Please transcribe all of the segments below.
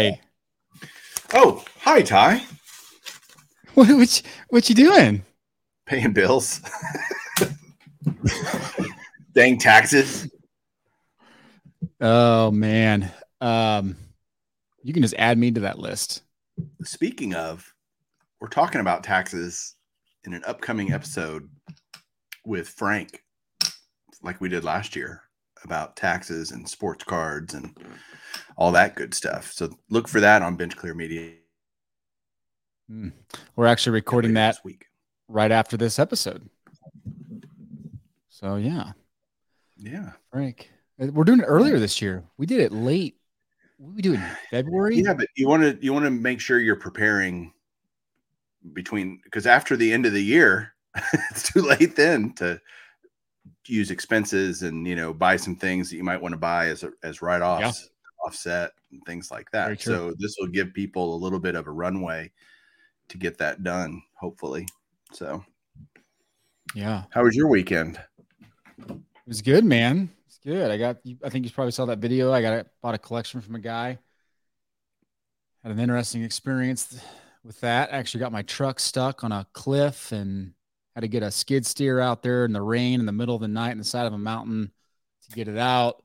Hi. Oh, hi, Ty. What what you, what you doing? Paying bills. Dang taxes. Oh man. Um you can just add me to that list. Speaking of, we're talking about taxes in an upcoming episode with Frank, like we did last year about taxes and sports cards and all that good stuff. So look for that on Bench Clear Media. Hmm. We're actually recording that this week. right after this episode. So yeah, Yeah. Frank. Uh, We're doing it earlier this year. We did it late. We do in February? Yeah, but you want to you want to make sure you're preparing between because after the end of the year, it's too late then to use expenses and you know buy some things that you might want to buy as a, as write offs, offset and things like that. So this will give people a little bit of a runway to get that done, hopefully. So, Yeah. how was your weekend? It was good, man. It's good. I got. I think you probably saw that video. I got bought a collection from a guy. Had an interesting experience with that. Actually, got my truck stuck on a cliff and had to get a skid steer out there in the rain in the middle of the night in the side of a mountain to get it out.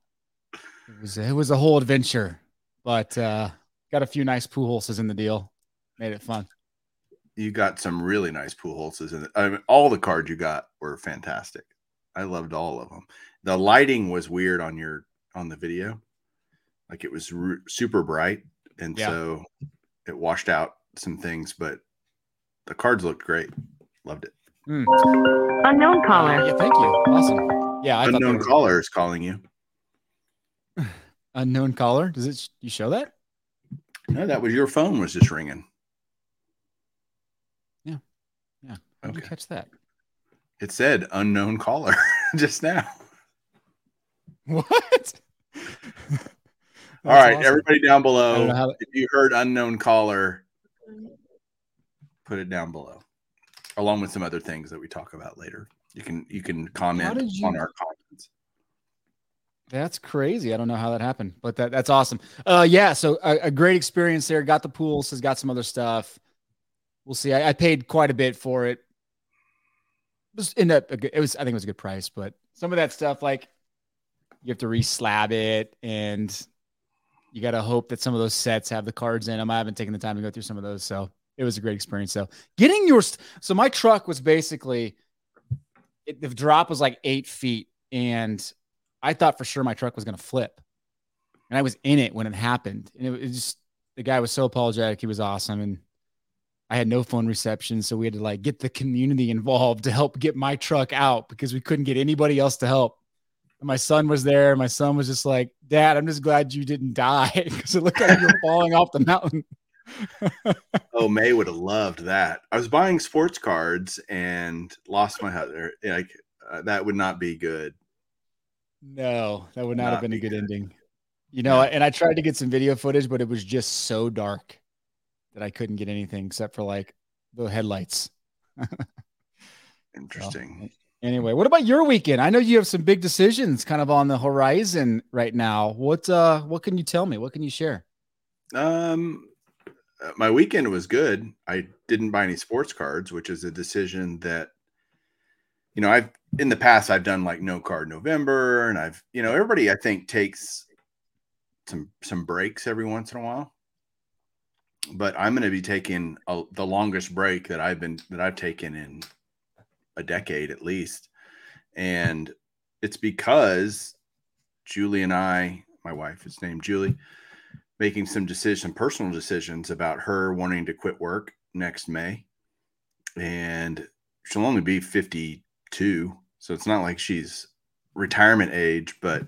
It was it was a whole adventure, but uh, got a few nice pool horses in the deal. Made it fun. You got some really nice pool horses in it. I mean, all the cards you got were fantastic. I loved all of them. The lighting was weird on your on the video, like it was super bright, and Yeah. so it washed out some things. But the cards looked great. Loved it. Unknown Uh, caller. yeah, thank you. Awesome. Yeah, I thought they Unknown were- caller is calling you. unknown caller. Does it? You show that? No, that was your phone was just ringing. Yeah. Yeah. How did you Okay. catch that? It said unknown caller just now. What? All right, everybody down below. to- if you heard unknown caller, put it down below, along with some other things that we talk about later. You can you can comment you- on our comments. That's crazy. I don't know how that happened, but that, that's awesome. Uh, yeah. So a, a great experience there. Got the pools. Has got some other stuff. We'll see. I, I paid quite a bit for it. It was in a, a it was. I think it was a good price, but some of that stuff like you have to re-slab it, and you got to hope that some of those sets have the cards in them. I haven't taken the time to go through some of those, so it was a great experience. So getting your so my truck was basically it, the drop was like eight feet, and I thought for sure my truck was going to flip. And I was in it when it happened. And it was just, the guy was so apologetic. He was awesome. And I had no phone reception. So we had to like get the community involved to help get my truck out because we couldn't get anybody else to help. And my son was there. My son was just like, Dad, I'm just glad you didn't die because it looked like you were falling off the mountain. Oh, May would have loved that. I was buying sports cards and lost my other. Like uh, that would not be good. No, that would not, Not have been a good good. ending. You know, and I tried to get some video footage, but it was just so dark that I couldn't get anything except for like the headlights. Interesting. Anyway, what about your weekend? I know you have some big decisions kind of on the horizon right now. What uh what can you tell me? What can you share? Um, Uh, my weekend was good. I didn't buy any sports cards, which is a decision that, you know, I've in the past I've done like no card November, and I've you know everybody I think takes some some breaks every once in a while. But I'm going to be taking a, the longest break that I've been that I've taken in a decade at least, and it's because Julie and I, my wife is named Julie making some decision, personal decisions about her wanting to quit work next May. And she'll only be 52. So it's not like she's retirement age, but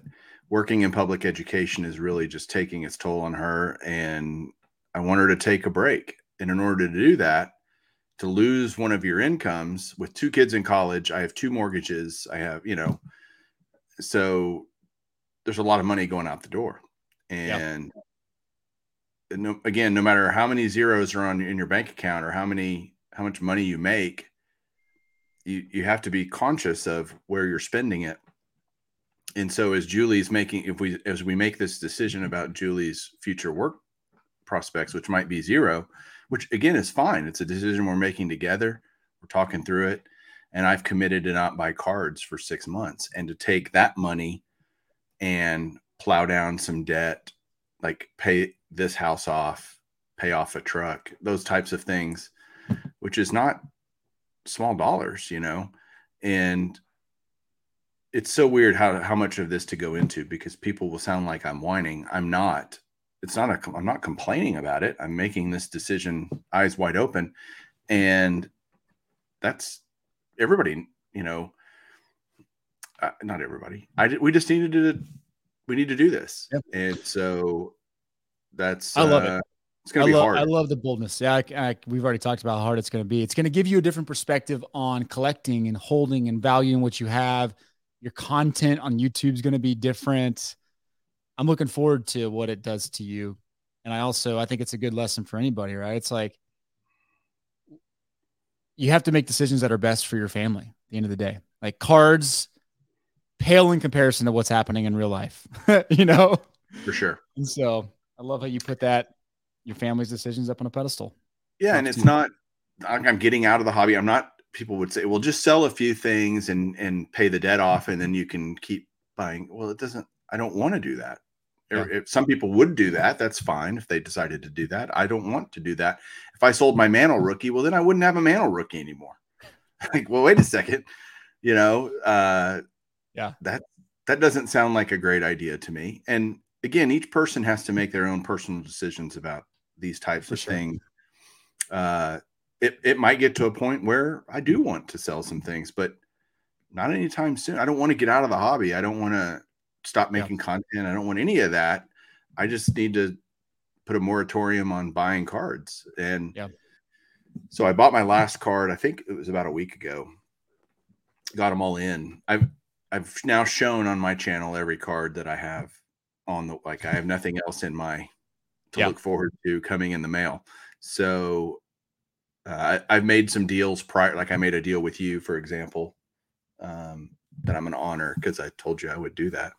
working in public education is really just taking its toll on her. And I want her to take a break. And in order to do that, to lose one of your incomes with two kids in college, I have two mortgages. I have, you know, so there's a lot of money going out the door. And no, again, no matter how many zeros are on in your bank account or how many how much money you make, you you have to be conscious of where you're spending it. And so as Julie's making if we as we make this decision about Julie's future work prospects, which might be zero, which again is fine. It's a decision we're making together. We're talking through it. And I've committed to not buy cards for six months and to take that money and plow down some debt, like pay this house off, pay off a truck, those types of things, which is not small dollars, you know. And it's so weird how how much of this to go into because people will sound like I'm whining. I'm not. It's not a. I'm not complaining about it. I'm making this decision eyes wide open, and that's everybody. You know, uh, not everybody. I we just needed to. We need to do this, yep. and so that's. I love uh, it. It's gonna I be love, hard. I love the boldness. Yeah, I, I, we've already talked about how hard it's going to be. It's going to give you a different perspective on collecting and holding and valuing what you have your content on YouTube is going to be different. I'm looking forward to what it does to you. And I also I think it's a good lesson for anybody, right? It's like you have to make decisions that are best for your family at the end of the day. Like cards pale in comparison to what's happening in real life, you know? For sure. And so I love how you put that your family's decisions up on a pedestal. Yeah, and it's not I'm getting out of the hobby. I'm not people would say, well, just sell a few things and and pay the debt off, and then you can keep buying. Well, it doesn't. I don't want to do that. Yeah. If some people would do that, that's fine if they decided to do that. I don't want to do that. If I sold my Mantle rookie, well, then I wouldn't have a Mantle rookie anymore. like, well, wait a second. You know, uh, yeah, that that doesn't sound like a great idea to me. And again, each person has to make their own personal decisions about these types For of sure. things. Uh, it, it might get to a point where I do want to sell some things, but not anytime soon. I don't want to get out of the hobby. I don't want to stop making yeah. content. I don't want any of that. I just need to put a moratorium on buying cards. And yeah. so I bought my last card, I think it was about a week ago. Got them all in. I've I've now shown on my channel every card that I have on the like I have nothing else in my to yeah. look forward to coming in the mail. So uh, I, have made some deals prior, like I made a deal with you, for example, um, that I'm going to honor because I told you I would do that.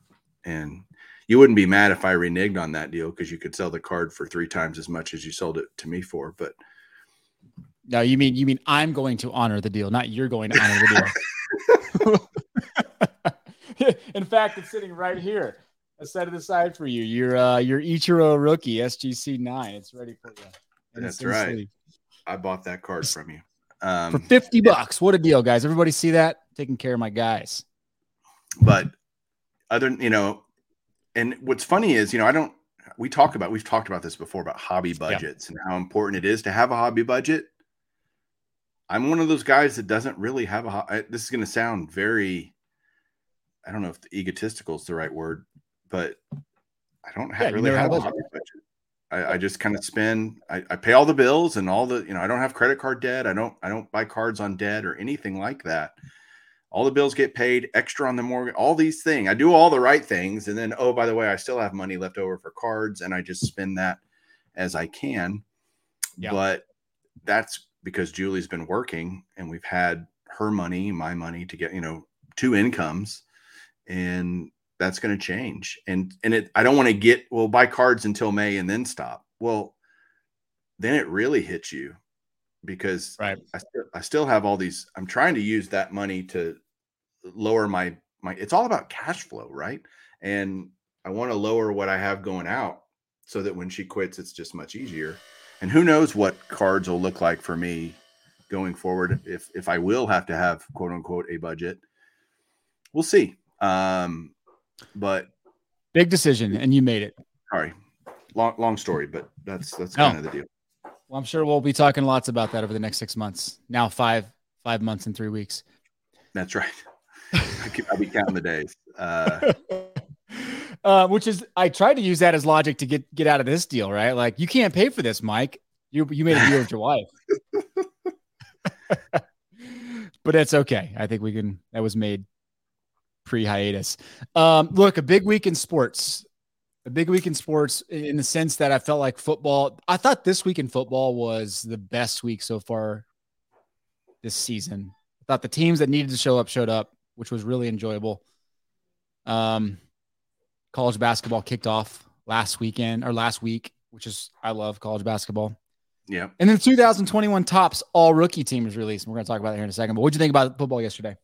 And you wouldn't be mad if I reneged on that deal because you could sell the card for three times as much as you sold it to me for. But no, you mean you mean I'm going to honor the deal, not you're going to honor the deal. In fact, it's sitting right here. I set it aside for you. Your uh, your Ichiro rookie SGC nine. It's ready for you. And That's right. Sleep. I bought that card from you um, for fifty bucks. What a deal, guys! Everybody see that? Taking care of my guys. But other, you know, and what's funny is, you know, I don't. We talk about we've talked about this before about hobby budgets yeah. and how important it is to have a hobby budget. I'm one of those guys that doesn't really have a. This is going to sound very. I don't know if egotistical is the right word, but I don't have, yeah, really have a hobby budget. I, I just kind of spend. I, I, pay all the bills and all the. You know, I don't have credit card debt. I don't. I don't buy cards on debt or anything like that. All the bills get paid, extra on the mortgage, all these things. I do all the right things, and then oh, by the way, I still have money left over for cards, and I just spend that as I can. Yeah. But that's because Julie's been working, and we've had her money, my money to get you know two incomes, and that's going to change. And and it I don't want to get well buy cards until May and then stop. Well, then it really hits you because right. I still I still have all these. I'm trying to use that money to lower my my. It's all about cash flow, right? And I want to lower what I have going out so that when she quits, it's just much easier. And who knows what cards will look like for me going forward if if I will have to have quote unquote a budget. We'll see. Um, but big decision, and you made it. Sorry, long long story, but that's that's kind of the deal. Well, I'm sure we'll be talking lots about that over the next six months. Now five five months and three weeks. That's right. I'll be counting the days. Uh, uh, which is, I tried to use that as logic to get get out of this deal, right? Like, you can't pay for this, Mike. You you made a deal with your wife. but it's okay. I think we can. That was made pre hiatus. Um, look, a big week in sports. A big week in sports in the sense that I felt like football. I thought this week in football was the best week so far this season. I thought the teams that needed to show up showed up, which was really enjoyable. Um, college basketball kicked off last weekend or last week. which is I love college basketball. Yeah. And then 2021 Topps all rookie team is released. And we're going to talk about that here in a second. But what do you think about football yesterday?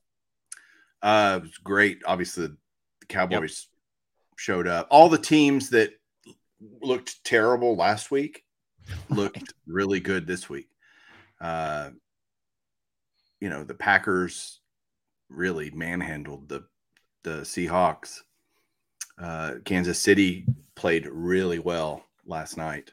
Uh, it was great. Obviously, the Cowboys yep. showed up. All the teams that looked terrible last week looked really good this week. Uh, you know, the Packers really manhandled the the Seahawks. Uh, Kansas City played really well last night.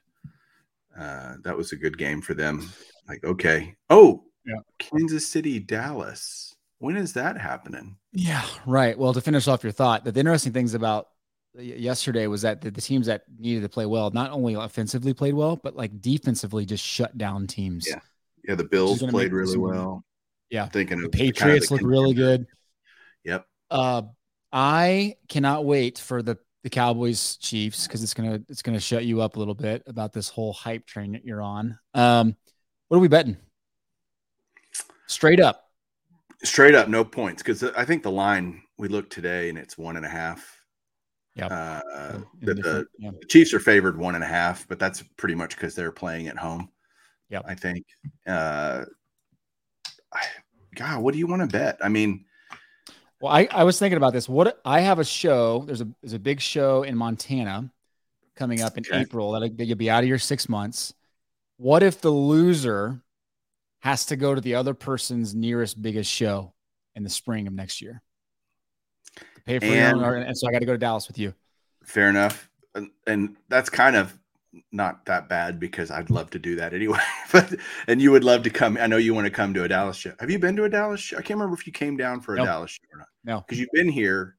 Uh, that was a good game for them. Like, okay. Oh, yeah. Kansas City, Dallas. When is that happening? Yeah, right. Well, to finish off your thought, the interesting things about yesterday was that the, the, teams that needed to play well not only offensively played well, but like defensively just shut down teams. Yeah, yeah. The Bills played really well. Yeah, thinking the Patriots kind of look really good. Yep. Uh, I cannot wait for the the Cowboys Chiefs because it's gonna it's gonna shut you up a little bit about this whole hype train that you're on. Um, what are we betting? Straight up. Straight up, no points because I think the line we looked today and it's one and a half. Yeah. Uh, the, the, yeah. the, Chiefs are favored one and a half, but that's pretty much because they're playing at home. Yeah. I think. Uh, God, what do you want to bet? I mean, well, I, I was thinking about this. What I have a show. There's a there's a big show in Montana coming up in okay. April that you'll be out of your six months. What if the loser has to go to the other person's nearest biggest show in the spring of next year? Pay for and, your own, and so I got to go to Dallas with you. Fair enough, and, and that's kind of not that bad because I'd love to do that anyway. but and you would love to come. I know you want to come to a Dallas show. Have you been to a Dallas show? I can't remember if you came down for a Dallas show or not. No, because you've been here,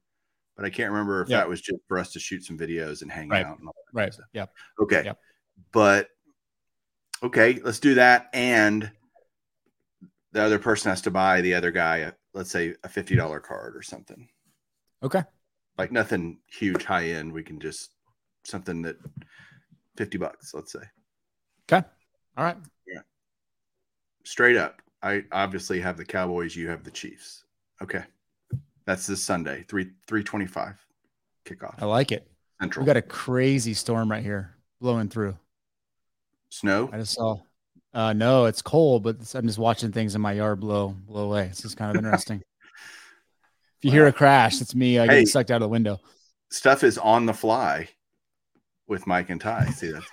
but I can't remember if that was just for us to shoot some videos and hang right. out. And right. Yeah. Okay. Yep. But okay, let's do that. And the other person has to buy the other guy, a, let's say, a fifty dollar card or something. Okay. Like nothing huge, high end. We can just something that 50 bucks, let's say. Okay. All right. Yeah. Straight up. I obviously have the Cowboys, you have the Chiefs. Okay. That's this Sunday, 3 325 kickoff. I like it. Central. We got a crazy storm right here blowing through. Snow? I just saw uh no, it's cold, but I'm just watching things in my yard blow blow away. This is kind of interesting. if you hear a crash, it's me uh, hey, sucked out of the window. Stuff is on the fly with Mike and Ty. See, that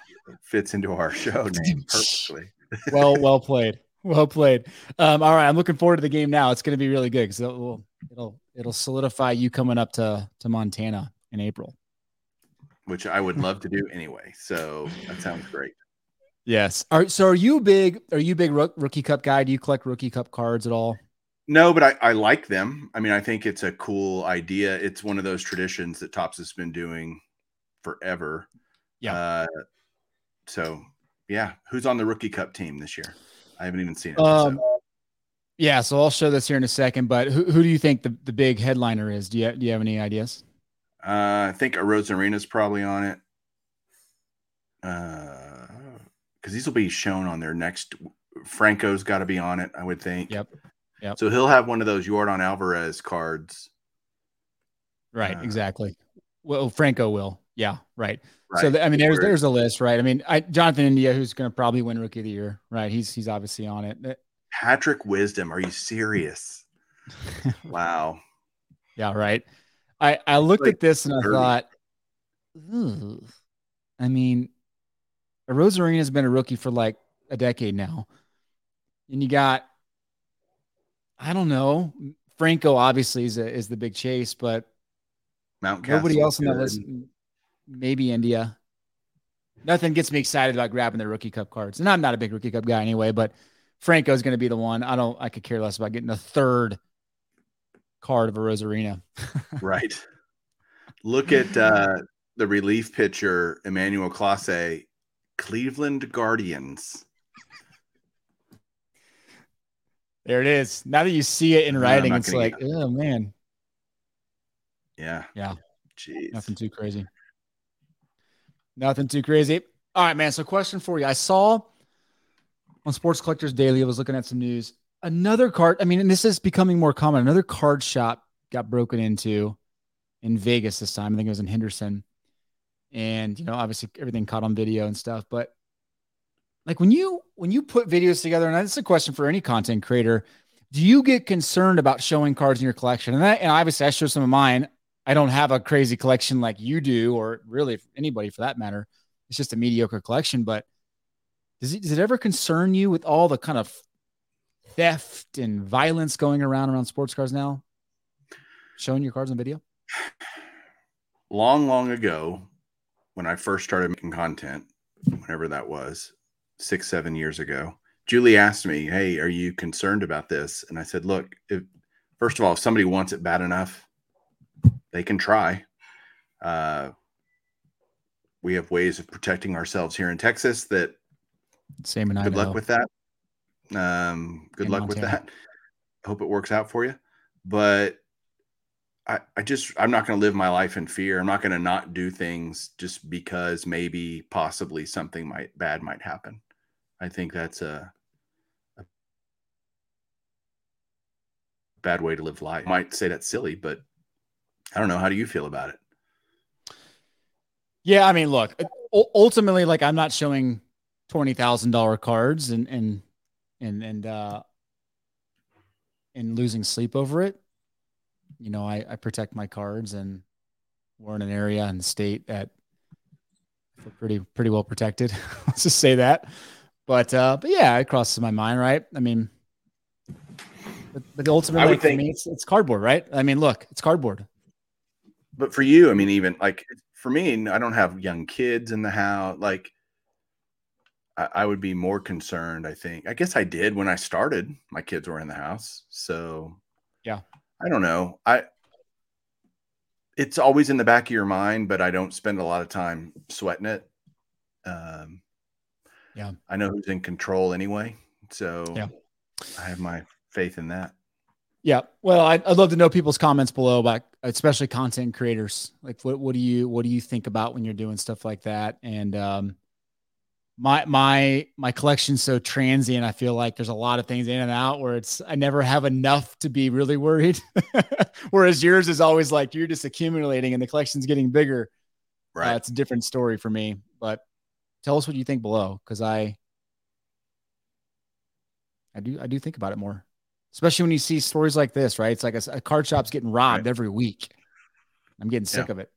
fits into our show name perfectly. well, well played. Well played. Um, all right, I'm looking forward to the game now. It's going to be really good because it'll, it'll it'll solidify you coming up to to Montana in April, which I would love to do anyway. So that sounds great. Yes. Are so are you big? Are you big rookie cup guy? Do you collect rookie cup cards at all? No, but I, I like them. I mean, I think it's a cool idea. It's one of those traditions that Topps has been doing forever. Yeah. Uh, so yeah, who's on the rookie cup team this year? I haven't even seen it. Um, so. Yeah, so I'll show this here in a second. But who, who do you think the, the big headliner is? Do you do you have any ideas? Uh, I think Arozarena is probably on it. Uh, because these will be shown on their next. Franco's got to be on it, I would think. Yep. Yep. So he'll have one of those Yordan Alvarez cards. Right. Uh, exactly. Well, Franco will. Yeah. Right. Right. So I mean, there's there's a list, right? I mean, I, Jonathan India, who's going to probably win Rookie of the Year, right? He's he's obviously on it. Patrick Wisdom, are you serious? wow. Yeah, right. I I looked like, at this and I thought, I mean, Arozarena has been a rookie for like a decade now, and you got, I don't know, Franco obviously is a, is the big chase, but Mount nobody else on that list maybe India. Nothing gets me excited about grabbing the rookie cup cards. And I'm not a big rookie cup guy anyway, but Franco's going to be the one. I don't, I could care less about getting a third card of Arozarena. right. Look at uh, the relief pitcher, Emmanuel Clase, Cleveland Guardians. There it is. Now that you see it in writing, it's like, oh man. Yeah. Yeah. Jeez. Nothing too crazy. Nothing too crazy. All right, man. So, question for you. I saw on Sports Collectors Daily, I was looking at some news. Another card, I mean, and this is becoming more common. Another card shop got broken into in Vegas this time. I think it was in Henderson. And you know, obviously everything caught on video and stuff. But like when you when you put videos together, and that's a question for any content creator, do you get concerned about showing cards in your collection? And, that, and obviously, I show some of mine. I don't have a crazy collection like you do, or really anybody for that matter. It's just a mediocre collection. But does it does it ever concern you with all the kind of theft and violence going around around sports cars now? Showing your cards on video? Long, long ago, when I first started making content, whenever that was, six, seven years ago, Julie asked me, Hey, are you concerned about this? And I said, Look, if, first of all, if somebody wants it bad enough, they can try. Uh, we have ways of protecting ourselves here in Texas that same in good Idaho. luck with that. Um, good in luck Montana. with that. Hope it works out for you. But I, I just I'm not going to live my life in fear. I'm not going to not do things just because maybe possibly something might bad might happen. I think that's a, a bad way to live life. I might say that's silly, but I don't know. How do you feel about it? Yeah, I mean, look, ultimately, like I'm not showing twenty thousand dollar cards and and and and uh and losing sleep over it. You know, I, I protect my cards and we're in an area and state that feel pretty pretty well protected. Let's just say that. But uh but yeah, it crosses my mind, right? I mean but, but ultimately I would think, me, it's, it's cardboard, right? I mean, look, it's cardboard. But for you, I mean, even like for me, I don't have young kids in the house. Like I, I would be more concerned, I think. I guess I did when I started. My kids were in the house. So yeah. I don't know. I it's always in the back of your mind, but I don't spend a lot of time sweating it. Um, yeah, I know who's in control anyway, so yeah, I have my faith in that. Yeah, well, I'd, I'd love to know people's comments below about, especially content creators. Like, what what do you what do you think about when you're doing stuff like that? And um, my my my collection's so transient. I feel like there's a lot of things in and out where it's I never have enough to be really worried. Whereas yours is always like you're just accumulating and the collection's getting bigger. Uh, right. Uh, it's a different story for me. But tell us what you think below because I I do I do think about it more, especially when you see stories like this. Right? It's like a, a card shop's getting robbed right. every week. I'm getting sick yeah. of it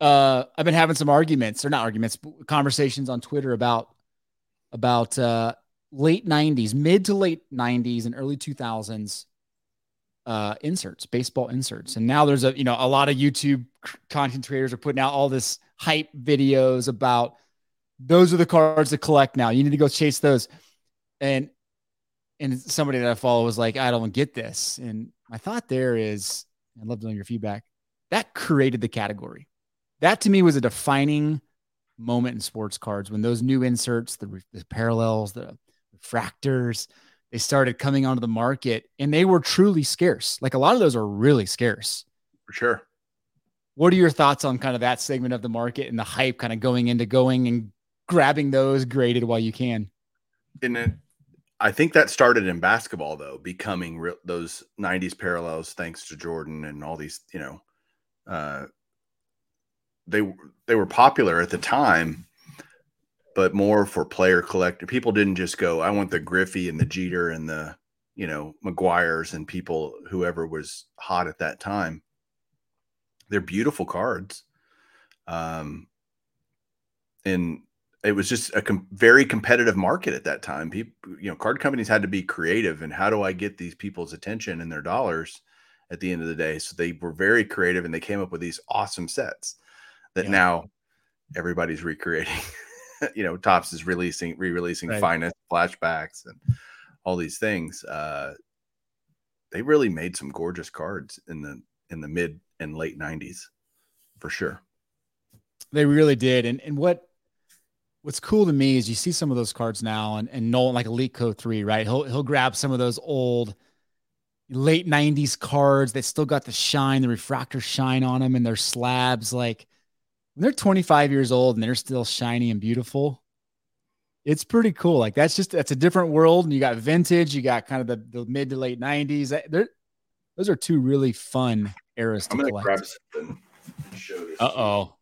uh, I've been having some arguments, or not arguments, conversations on Twitter about about uh, late '90s, mid to late '90s, and early 2000s uh, inserts, baseball inserts, and now there's a you know a lot of YouTube content creators are putting out all this hype videos about those are the cards to collect now. You need to go chase those, and and somebody that I follow was like, I don't get this, and my thought there is, I'd love to know your feedback. That created the category that to me was a defining moment in sports cards when those new inserts, the, the parallels, the refractors, they started coming onto the market and they were truly scarce. Like a lot of those are really scarce. For sure. What are your thoughts on kind of that segment of the market and the hype kind of going into going and grabbing those graded while you can? In it, I think that started in basketball though, becoming real, those 90s parallels thanks to Jordan and all these, you know, uh, they they were popular at the time, but more for player collector. People didn't just go, I want the Griffey and the Jeter and the you know McGwire's and people whoever was hot at that time. They're beautiful cards, um, and it was just a com- very competitive market at that time. People, you know, card companies had to be creative and how do I get these people's attention and their dollars at the end of the day? So they were very creative and they came up with these awesome sets that yeah. now everybody's recreating. you know, Topps is releasing, re-releasing right. finest flashbacks and all these things. Uh, they really made some gorgeous cards in the in the mid and late '90s, for sure. They really did, and and what what's cool to me is you see some of those cards now, and and Nolan like Elite Code three, right? He'll he'll grab some of those old late '90s cards that still got the shine, the refractor shine on them, and their slabs like when they're 25 years old and they're still shiny and beautiful, it's pretty cool. Like that's just that's a different world. And you got vintage, you got kind of the, the mid to late 90s. They're, those are two really fun eras I'm gonna collect. Grab something Uh oh.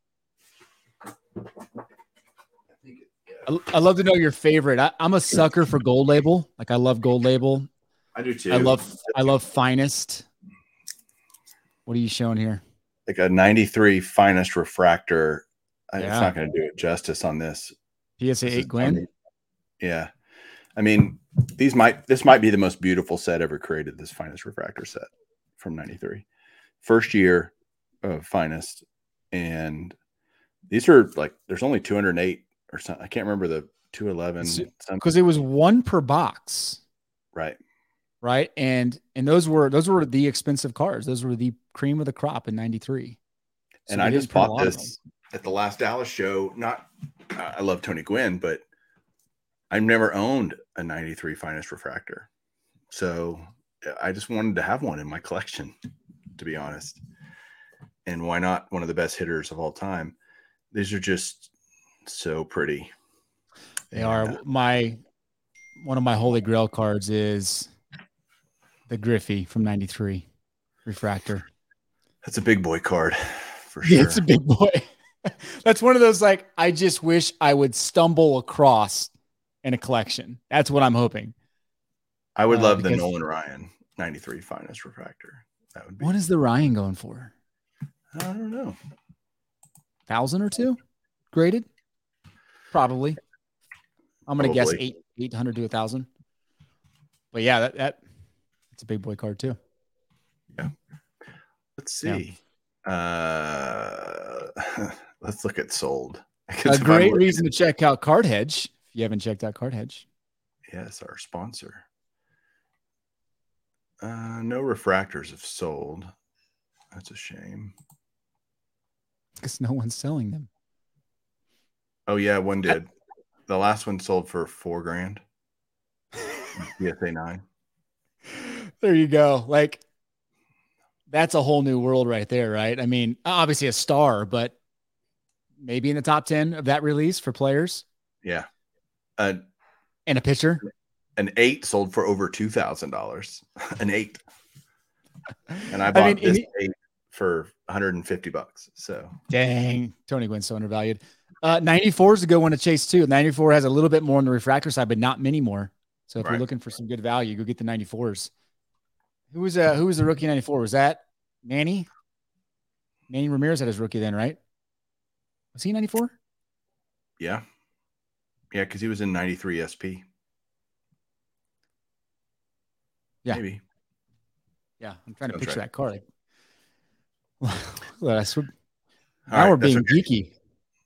I, I love to know your favorite. I, am a sucker for gold label. Like I love gold label. I do too. I love I love finest. What are you showing here? Like a 93 finest refractor. I- It's not going to do it justice on this. PSA This is- eight Gwynn. Yeah. I mean, these might this might be the most beautiful set ever created, this finest refractor set from 93. First year of finest. And these are like there's only 208 or something. I can't remember the 211 because it was one per box, Right. Right? And and those were those were the expensive cars. Those were the cream of the crop in '93. and I just bought this at the last Dallas show. Not, I love Tony Gwynn, but I've never owned a 93 finest refractor. So I just wanted to have one in my collection, to be honest. And why not one of the best hitters of all time? These are just so pretty. They are uh, my one of my holy grail cards is the Griffey from '93 refractor. That's a big boy card for sure. It's a big boy. That's one of those like I just wish I would stumble across in a collection. That's what I'm hoping. I would uh, love the Nolan Ryan 93 finest refractor. That would be, What is the Ryan going for? I don't know. Thousand or two graded? Probably. I'm gonna guess eight eight hundred to a thousand. But yeah, that that it's a big boy card too. Yeah. Let's Yeah. see. Uh, let's look at sold. A great reason to check out Card Hedge. If you haven't checked out Card Hedge, Yes, our sponsor. Uh, no refractors have sold. That's a shame. because no one's selling them. Oh yeah, one did. The last one sold for four grand. PSA nine. there you go. Like that's a whole new world right there, right? I mean, obviously a star, but maybe in the top 10 of that release for players Yeah. Uh, and a pitcher. an eight sold for over two thousand dollars. An eight, and I bought mean, this and eight for 150 bucks. So Dang, Tony Gwynn's so undervalued. Uh, 94 is a good one to chase too. 94 has a little bit more on the refractor side, but not many more. So if you're looking for some good value, go get the 94s. Who was uh who was the rookie 94? Was that Manny? Manny Ramirez had his rookie then, right? Was he 94? yeah, yeah, because he was in 93 SP. Yeah. maybe. Yeah, I'm trying to picture right. that card. Well, that's what- now right, we're being okay. geeky.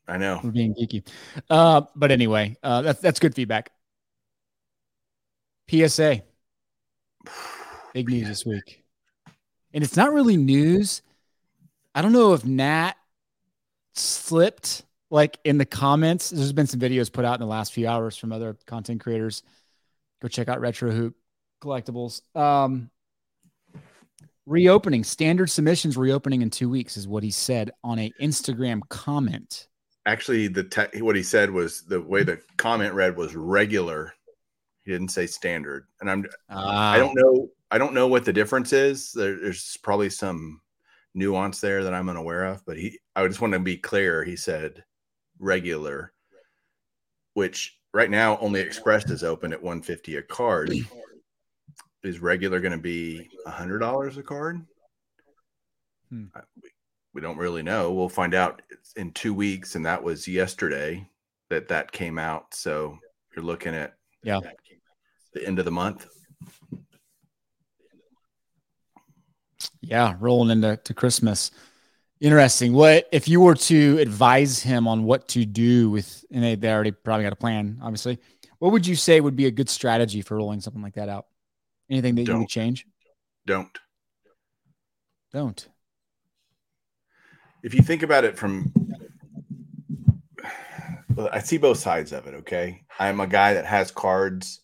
I know. We're being geeky. Uh, but anyway, uh, that's that's good feedback. PSA. Big news this week. And it's not really news. I don't know if Nat slipped like in the comments. There's been some videos put out in the last few hours from other content creators. Go check out Retro Hoop Collectibles. Um, reopening, standard submissions reopening in two weeks is what he said on a Instagram comment. Actually, the te- what he said was the way the comment read was regular. He didn't say standard, and I'm Ah, I don't know I don't know what the difference is. There, there's probably some nuance there that I'm unaware of, but he I just want to be clear. He said regular, which right now only Express is open at 150 a card. Is regular going to be hundred dollars a card? Hmm. I- we, we don't really know. We'll find out in two weeks, and that was yesterday that that came out. So you're looking at Yeah. the end of the month. Yeah, rolling into to Christmas. Interesting. What if you were to advise him on what to do with, and they, they already probably got a plan, obviously. What would you say would be a good strategy for rolling something like that out? Anything that you Don't. would change? Don't. Don't. if you think about it from I see both sides of it, okay? I'm a guy that has cards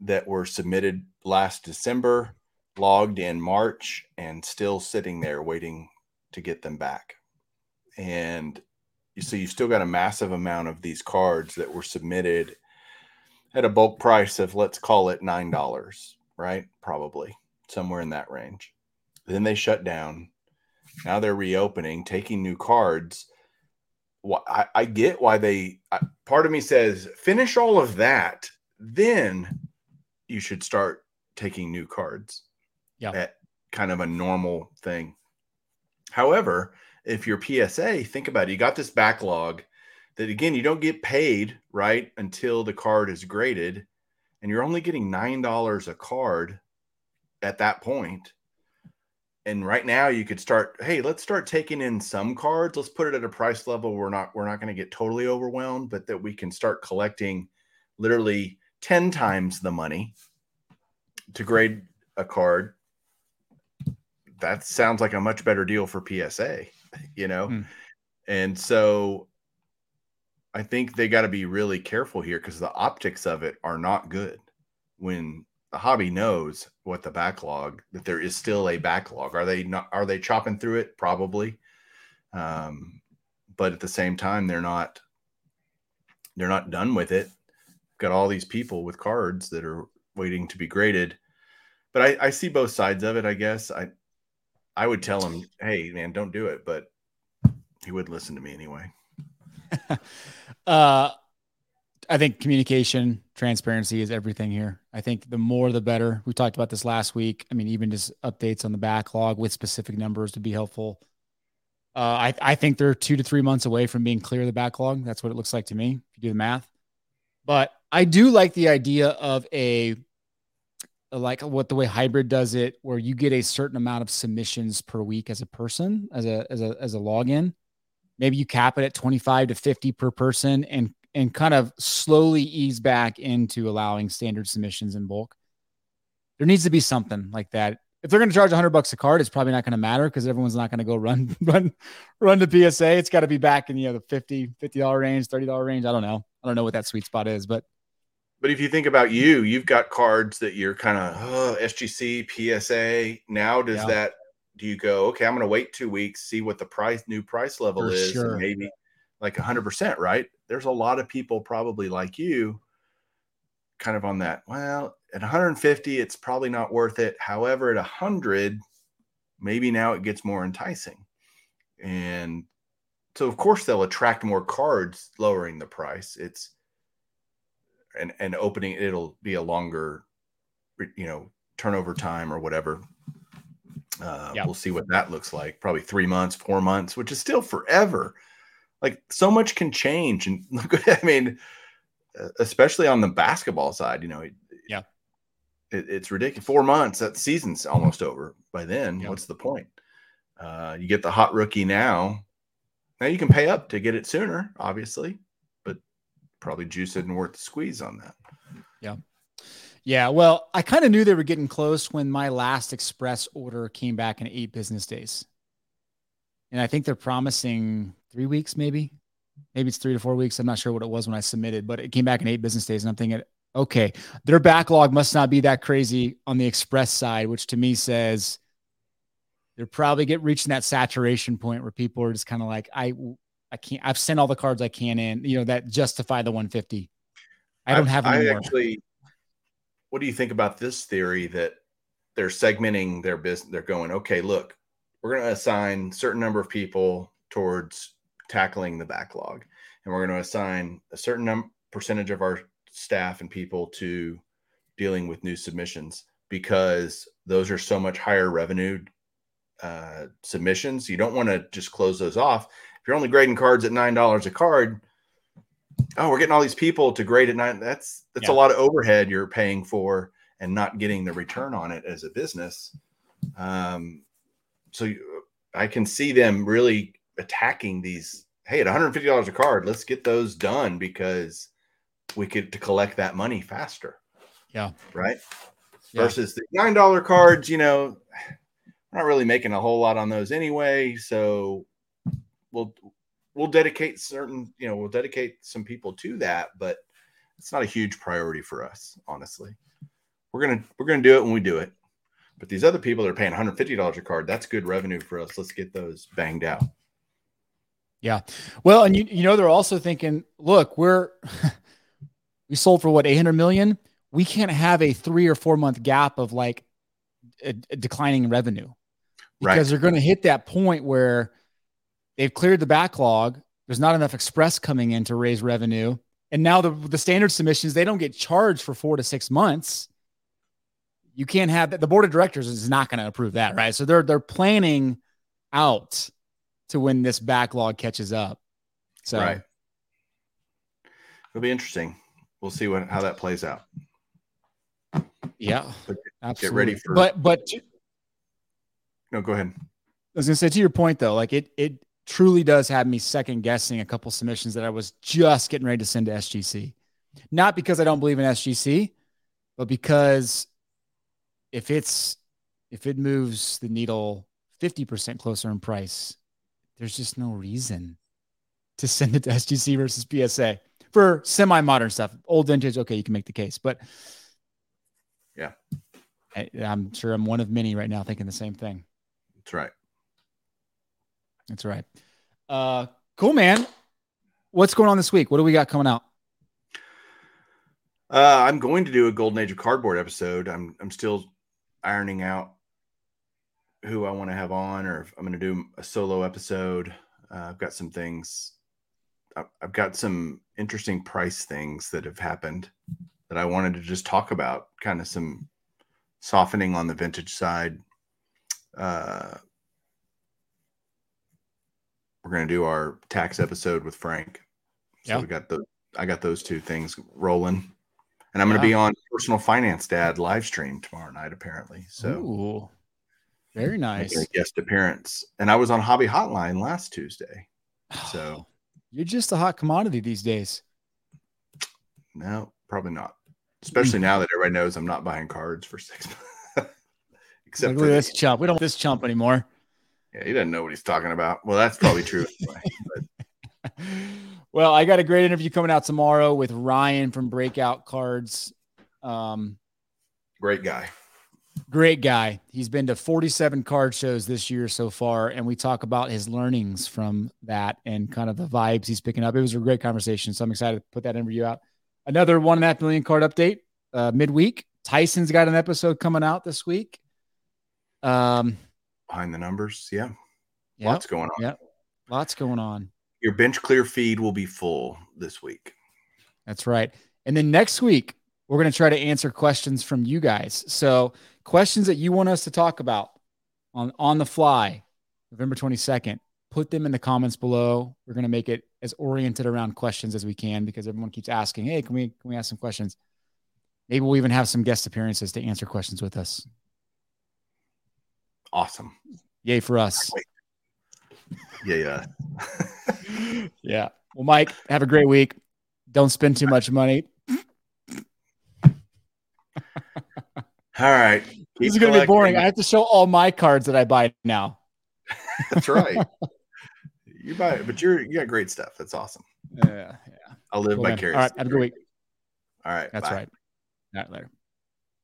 that were submitted last December, logged in March, and still sitting there waiting to get them back. And so you've still got a massive amount of these cards that were submitted at a bulk price of let's call it nine dollars, right? Probably somewhere in that range. Then they shut down now they're reopening, taking new cards. Wh- I, I get why they I, part of me says finish all of that, then you should start taking new cards. Yeah. At kind of a normal thing. However, if you're PSA, think about it. You got this backlog that again, you don't get paid right until the card is graded, and you're only getting nine dollars a card at that point. And right now, you could start. Hey, let's start taking in some cards. Let's put it at a price level we're not we're not going to get totally overwhelmed, but that we can start collecting literally ten times the money to grade a card. That sounds like a much better deal for PSA, you know. Hmm. And so I think they got to be really careful here because the optics of it are not good. When the hobby knows what the backlog that there is still a backlog. Are they not? Are they chopping through it? Probably. Um, but at the same time, they're not. They're not done with it. Got all these people with cards that are waiting to be graded. But I, I see both sides of it. I guess I, I would tell him, "Hey, man, don't do it." But he would listen to me anyway. uh, I think communication, transparency is everything here. I think the more the better. We talked about this last week. I mean, even just updates on the backlog with specific numbers would be helpful. Uh, I, I think they're two to three months away from being clear of the backlog. That's what it looks like to me, if you do the math. But I do like the idea of a like what the way hybrid does it, where you get a certain amount of submissions per week as a person, as a as a as a login maybe you cap it at 25 to 50 per person and and kind of slowly ease back into allowing standard submissions in bulk. There needs to be something like that. If they're going to charge 100 bucks a card, it's probably not going to matter because everyone's not going to go run run run to PSA. It's got to be back in you know the 50 50 dollar range, 30 dollar range. I don't know. I don't know what that sweet spot is, but but if you think about you, you've got cards that you're kind of oh, SGC, PSA. Now does yeah. that do you go okay i'm going to wait two weeks see what the price new price level For is sure. maybe like 100% right there's a lot of people probably like you kind of on that well at 150 it's probably not worth it however at 100 maybe now it gets more enticing and so of course they'll attract more cards lowering the price it's and and opening it'll be a longer you know turnover time or whatever uh. We'll see what that looks like. Probably three months, four months, which is still forever. Like so much can change, and look, I mean, especially on the basketball side, you know, yeah, it, it's ridiculous. Four months, that season's almost over by then. What's the point? Uh, you get the hot rookie now. Now you can pay up to get it sooner, obviously, probably juice isn't worth the squeeze on that. Yeah. Yeah, well, I kind of knew they were getting close when my last express order came back in eight business days. And I think they're promising three weeks, maybe. Maybe it's three to four weeks. I'm not sure what it was when I submitted, but it came back in eight business days. And I'm thinking, okay, their backlog must not be that crazy on the express side, which to me says they're probably get reaching that saturation point where people are just kind of like, I I can't I've sent all the cards I can in, you know, that justify the 150. I don't have any I actually what do you think about this theory that they're segmenting their business? They're going, okay, look, we're going to assign certain number of people towards tackling the backlog, and we're going to assign a certain num- percentage of our staff and people to dealing with new submissions because those are so much higher revenue uh, submissions. You don't want to just close those off. You're only grading cards at nine dollars a card, oh, we're getting all these people to grade at nine. That's that's yeah. a lot of overhead you're paying for and not getting the return on it as a business. Um, so you, I can see them really attacking these. Hey, at $150 a card, let's get those done because we could to collect that money faster. Yeah. Right. Yeah. Versus the nine dollar cards, you know, we're not really making a whole lot on those anyway. So we'll we'll dedicate certain, you know, we'll dedicate some people to that, but it's not a huge priority for us, honestly. We're gonna we're gonna do it when we do it. But these other people that are paying $150 a card, that's good revenue for us. Let's get those banged out. Yeah. Well, and you you know they're also thinking, look, we're we sold for what 800 million. We can't have a 3 or 4 month gap of like a, a declining revenue. Because right. they're going to hit that point where They've cleared the backlog. There's not enough express coming in to raise revenue. And now the the standard submissions they don't get charged for four to six months. You can't have that. The board of directors is not going to approve that, right? So they're they're planning out to when this backlog catches up. So Right. It'll be interesting. We'll see what how that plays out. yeah, But absolutely. ready for- but but to- No, go ahead. I was gonna say to your point though, like it it truly does have me second guessing a couple submissions that I was just getting ready to send to SGC. Not because I don't believe in SGC, but because if it's if it moves the needle 50% closer in price, there's just no reason to send it to SGC versus PSA for semi-modern stuff. Old vintage, okay, you can make the case, but Yeah. I, I'm sure I'm one of many right now thinking the same thing. That's right. That's right. Uh, cool, man. What's going on this week? What do we got coming out? Uh, I'm going to do a Golden Age of Cardboard episode. I'm I'm still ironing out who I want to have on, or if I'm going to do a solo episode. Uh, I've got some things. I've, got some interesting price things that have happened that I wanted to just talk about. Kind of some softening on the vintage side. Uh, we're going to do our tax episode with Frank. So Yeah. we got the I got those two things rolling. And I'm going to be on Personal Finance Dad live stream tomorrow night, apparently. So Ooh, very nice. a guest appearance. And I was on Hobby Hotline last Tuesday. So You're just a hot commodity these days. no, probably not. Especially hmm. now that everybody knows I'm not buying cards for six months. Except for this chump. We don't want this chump anymore. Yeah, he doesn't know what he's talking about. Well, that's probably true anyway. Well, I got a great interview coming out tomorrow with Ryan from Breakout Cards. Um, great guy. great guy. He's been to 47 card shows this year so far, and we talk about his learnings from that and kind of the vibes he's picking up. It was a great conversation, so I'm excited to put that interview out. Another one and a half million card update uh, midweek. Tyson's got an episode coming out this week. Um, Behind the numbers. Yeah. yeah, Lots going on. Yep. lots going on. Your bench clear feed will be full this week. That's right. And then next week, we're going to try to answer questions from you guys. So, questions that you want us to talk about on on the fly, November 22nd, put them in the comments below. We're going to make it as oriented around questions as we can because everyone keeps asking, "Hey, can we can we ask some questions?" Maybe we'll even have some guest appearances to answer questions with us. Awesome. Yay for us. Yeah, yeah. Yeah. Well, Mike, have a great week. Don't spend too much money. All right. this Keep is going to be boring. I have to show all my cards that I buy now. That's right. you buy it, but you're you got great stuff. That's awesome. Yeah. Yeah. I'll live Cool, man. vicariously. All right. Have a good week. All right. That's bye. right. All right. Later.